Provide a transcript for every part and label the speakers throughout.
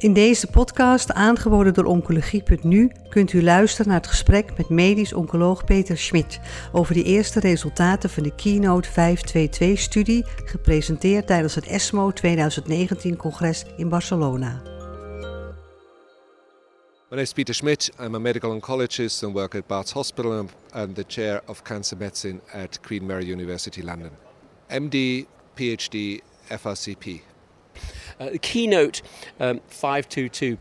Speaker 1: In deze podcast, aangeboden door Oncologie.nu, kunt u luisteren naar het gesprek met medisch oncoloog Peter Schmidt over de eerste resultaten van de Keynote 522-studie, gepresenteerd tijdens het ESMO 2019-congres in Barcelona.
Speaker 2: My name is Peter Schmidt. I'm a medical oncologist and work at Barts Hospital and the chair of cancer medicine at Queen Mary University London. MD, PhD, FRCP.
Speaker 3: Uh, keynote um, 522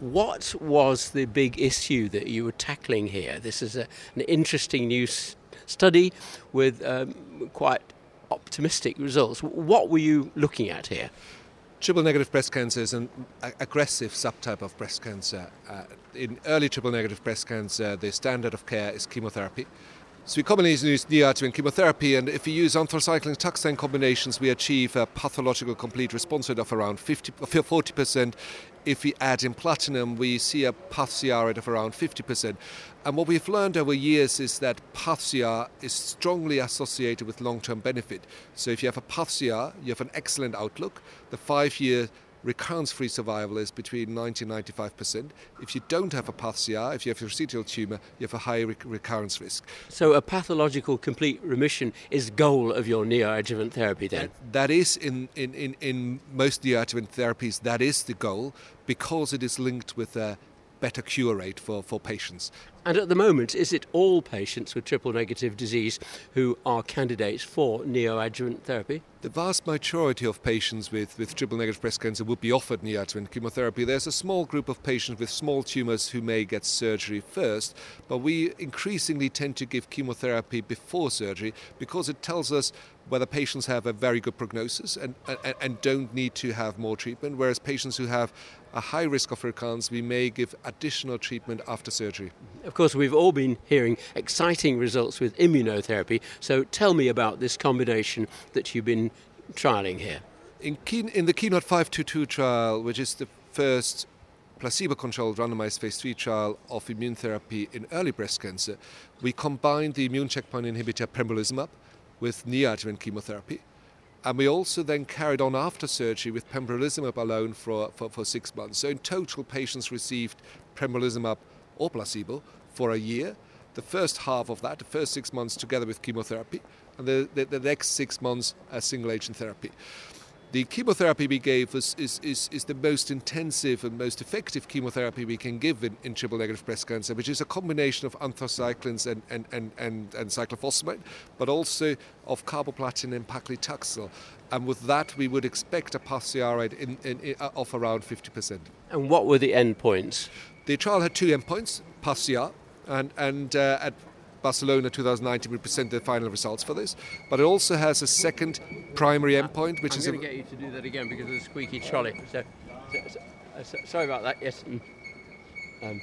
Speaker 3: what was the big issue that you were tackling here? This is a, an interesting new s- study with um, quite optimistic results. What were you looking at here?
Speaker 2: Triple negative breast cancer is an aggressive subtype of breast cancer. Uh, in early triple negative breast cancer, the standard of care is chemotherapy. So we commonly use neoadjuvant chemotherapy, and if we use anthracycline taxane combinations, we achieve a pathological complete response rate of around 50, 40%. If we add in platinum, we see a path CR rate of around 50%. And what we've learned over years is that path CR is strongly associated with long-term benefit. So if you have a path CR, you have an excellent outlook. The five-year recurrence-free survival is between 90 and 95%. If you don't have a path CR, if you have a residual tumour, you have a high rec- recurrence risk.
Speaker 3: So, a pathological complete remission is goal of your neoadjuvant therapy then?
Speaker 2: That, that is, in, in, in, in most neoadjuvant therapies, that is the goal because it is linked with a better cure rate for, for patients.
Speaker 3: And at the moment, is it all patients with triple negative disease who are candidates for neoadjuvant therapy?
Speaker 2: The vast majority of patients with, with triple negative breast cancer would be offered neoadjuvant chemotherapy. There's a small group of patients with small tumors who may get surgery first, but we increasingly tend to give chemotherapy before surgery because it tells us whether patients have a very good prognosis and, and, and don't need to have more treatment, whereas patients who have a high risk of recurrence, we may give additional treatment after surgery.
Speaker 3: Of course, we've all been hearing exciting results with immunotherapy, so tell me about this combination that you've been trialing here.
Speaker 2: In, in the Keynote 522 trial, which is the first placebo controlled randomized phase 3 trial of immune therapy in early breast cancer, we combined the immune checkpoint inhibitor pembrolizumab with neoadjuvant chemotherapy. And we also then carried on after surgery with pembrolizumab alone for, for, for six months. So in total, patients received pembrolizumab or placebo for a year. The first half of that, the first six months together with chemotherapy, and the, the, the next six months as single agent therapy. The chemotherapy we gave was, is, is, is the most intensive and most effective chemotherapy we can give in, in triple negative breast cancer, which is a combination of anthracyclines and, and, and, and, and cyclophosphamide, but also of carboplatin and paclitaxel. And with that, we would expect a path CR rate in, in, in, of around 50%.
Speaker 3: And what were the endpoints?
Speaker 2: The trial had two endpoints, path CR, and, and uh, at Barcelona 2019 we present the final results for this. But it also has a second primary endpoint, which
Speaker 3: I'm
Speaker 2: is
Speaker 3: going to get you to do that again because of the squeaky trolley. So, so, so, uh, sorry about that. Yes. mm. Um,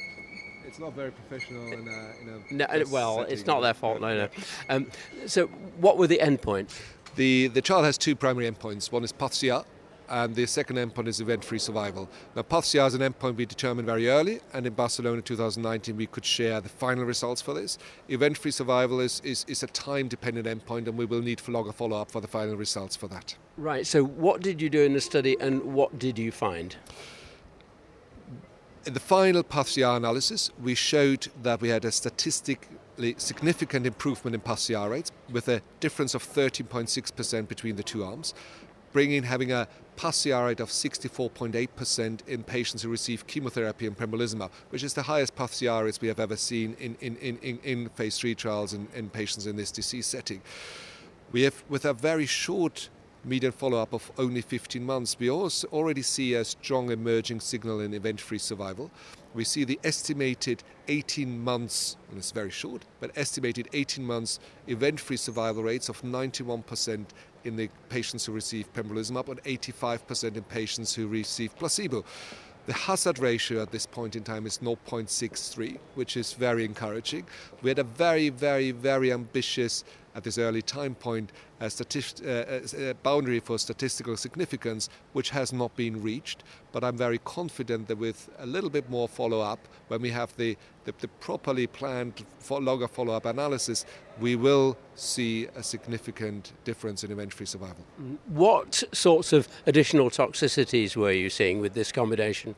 Speaker 2: it's not very professional in a, in a
Speaker 3: no, well,
Speaker 2: setting.
Speaker 3: it's not their fault. No, no. Um, so, what were the endpoints?
Speaker 2: The the trial has two primary endpoints. One is path CR, and the second endpoint is event-free survival. Now, path CR is an endpoint we determined very early, and in Barcelona 2019 we could share the final results for this. Event-free survival is, is, is a time-dependent endpoint, and we will need for longer follow-up for the final results for that.
Speaker 3: Right. So, what did you do in the study, and what did you find?
Speaker 2: In the final path CR analysis, we showed that we had a statistically significant improvement in CR rates with a difference of 13.6% between the two arms, bringing having a path rate of 64.8% in patients who receive chemotherapy and pembrolizumab, which is the highest CR rates we have ever seen in, in, in, in, in phase 3 trials in, in patients in this disease setting. We have, with a very short median follow-up of only 15 months, we also already see a strong emerging signal in event-free survival. We see the estimated 18 months, and it's very short, but estimated 18 months event-free survival rates of 91% in the patients who receive pembrolizumab and 85% in patients who receive placebo. The hazard ratio at this point in time is 0.63, which is very encouraging. We had a very, very, very ambitious at this early time point a, statist- uh, a boundary for statistical significance which has not been reached. But I'm very confident that with a little bit more follow up, when we have the, the, the properly planned longer follow up analysis, we will see a significant difference in event free survival.
Speaker 3: What sorts of additional toxicities were you seeing with this combination?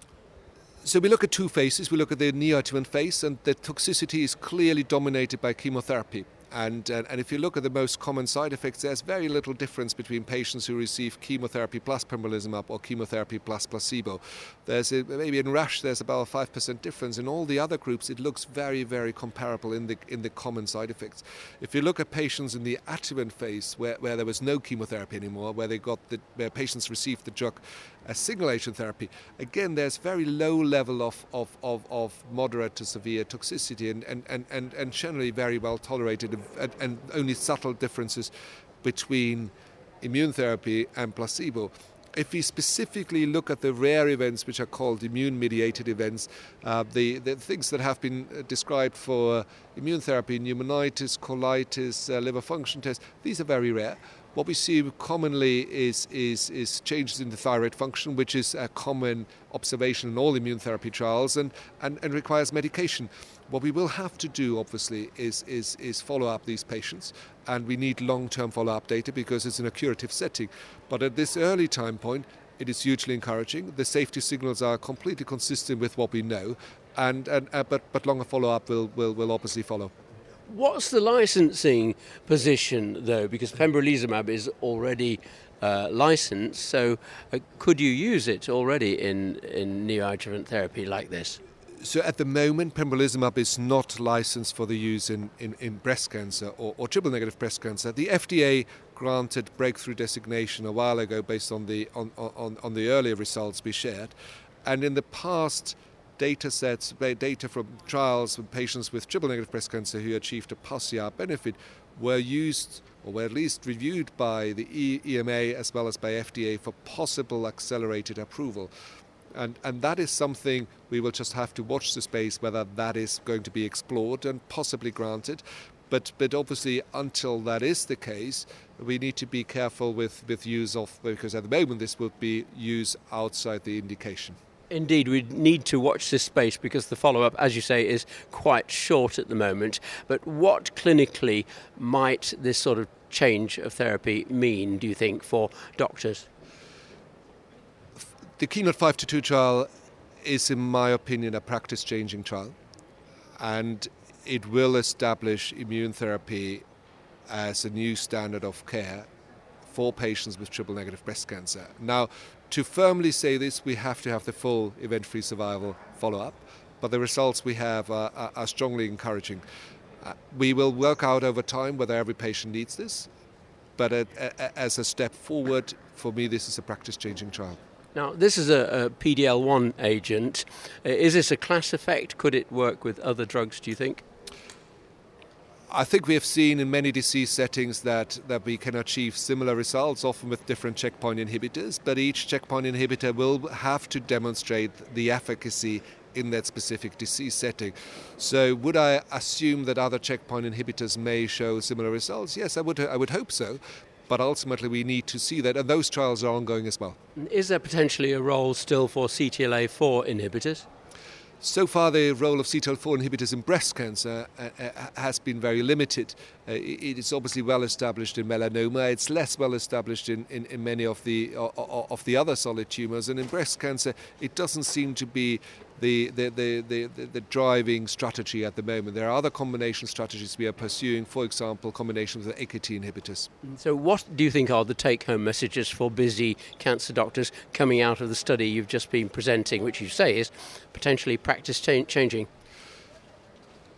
Speaker 2: So we look at two phases. We look at the neoadjuvant phase, and the toxicity is clearly dominated by chemotherapy. And, uh, and if you look at the most common side effects, there's very little difference between patients who receive chemotherapy plus pembrolizumab or chemotherapy plus placebo. There's a, maybe in RASH there's about a 5% difference. In all the other groups, it looks very, very comparable in the, in the common side effects. If you look at patients in the adjuvant phase where, where there was no chemotherapy anymore, where they got the, where patients received the drug as single agent therapy, again, there's very low level of, of, of, of moderate to severe toxicity and, and, and, and generally very well tolerated and, and only subtle differences between immune therapy and placebo if we specifically look at the rare events which are called immune mediated events, uh, the, the things that have been uh, described for immune therapy, pneumonitis, colitis, uh, liver function tests, these are very rare. What we see commonly is, is, is changes in the thyroid function, which is a common observation in all immune therapy trials and, and, and requires medication. What we will have to do, obviously, is, is, is follow up these patients, and we need long term follow up data because it's in a curative setting. But at this early time point, it is hugely encouraging. The safety signals are completely consistent with what we know, and, and uh, but, but longer follow up will, will, will obviously follow.
Speaker 3: What's the licensing position, though? Because pembrolizumab is already uh, licensed, so uh, could you use it already in, in neoadjuvant therapy like this?
Speaker 2: So at the moment, pembrolizumab is not licensed for the use in, in, in breast cancer or, or triple negative breast cancer. The FDA granted breakthrough designation a while ago based on the, on, on, on the earlier results we shared. And in the past, data sets, data from trials with patients with triple negative breast cancer who achieved a path CR benefit were used or were at least reviewed by the EMA as well as by FDA for possible accelerated approval. And, and that is something we will just have to watch the space whether that is going to be explored and possibly granted. But, but obviously, until that is the case, we need to be careful with, with use of, because at the moment this would be use outside the indication.
Speaker 3: Indeed, we need to watch this space because the follow up, as you say, is quite short at the moment. But what clinically might this sort of change of therapy mean, do you think, for doctors?
Speaker 2: The Keynote 522 trial is, in my opinion, a practice changing trial. And it will establish immune therapy as a new standard of care for patients with triple negative breast cancer. Now, to firmly say this, we have to have the full event free survival follow up, but the results we have are, are, are strongly encouraging. Uh, we will work out over time whether every patient needs this, but a, a, as a step forward, for me, this is a practice changing trial.
Speaker 3: Now, this is a, a PDL 1 agent. Uh, is this a class effect? Could it work with other drugs, do you think?
Speaker 2: I think we have seen in many disease settings that, that we can achieve similar results, often with different checkpoint inhibitors, but each checkpoint inhibitor will have to demonstrate the efficacy in that specific disease setting. So, would I assume that other checkpoint inhibitors may show similar results? Yes, I would, I would hope so. But ultimately, we need to see that, and those trials are ongoing as well.
Speaker 3: Is there potentially a role still for CTLA4 inhibitors?
Speaker 2: So far, the role of CTLA4 inhibitors in breast cancer uh, uh, has been very limited. Uh, it is obviously well established in melanoma. It's less well established in, in, in many of the of the other solid tumors. And in breast cancer, it doesn't seem to be the, the, the, the, driving strategy at the moment. There are other combination strategies we are pursuing, for example, combinations with AKT inhibitors.
Speaker 3: So, what do you think are the take home messages for busy cancer doctors coming out of the study you've just been presenting, which you say is potentially practice changing?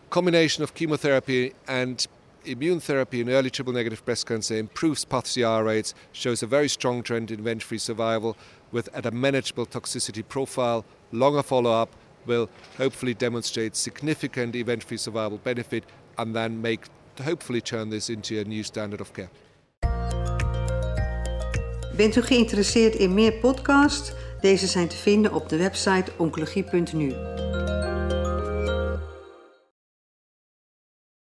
Speaker 2: Combination of chemotherapy and immune therapy in early triple negative breast cancer improves path CR rates, shows a very strong trend in event free survival with at a manageable toxicity profile longer follow up will hopefully demonstrate significant event free survival benefit and then make hopefully turn this into a new standard of care.
Speaker 1: Bent u geïnteresseerd in meer podcasts? Deze zijn te vinden op de website oncologie.nu.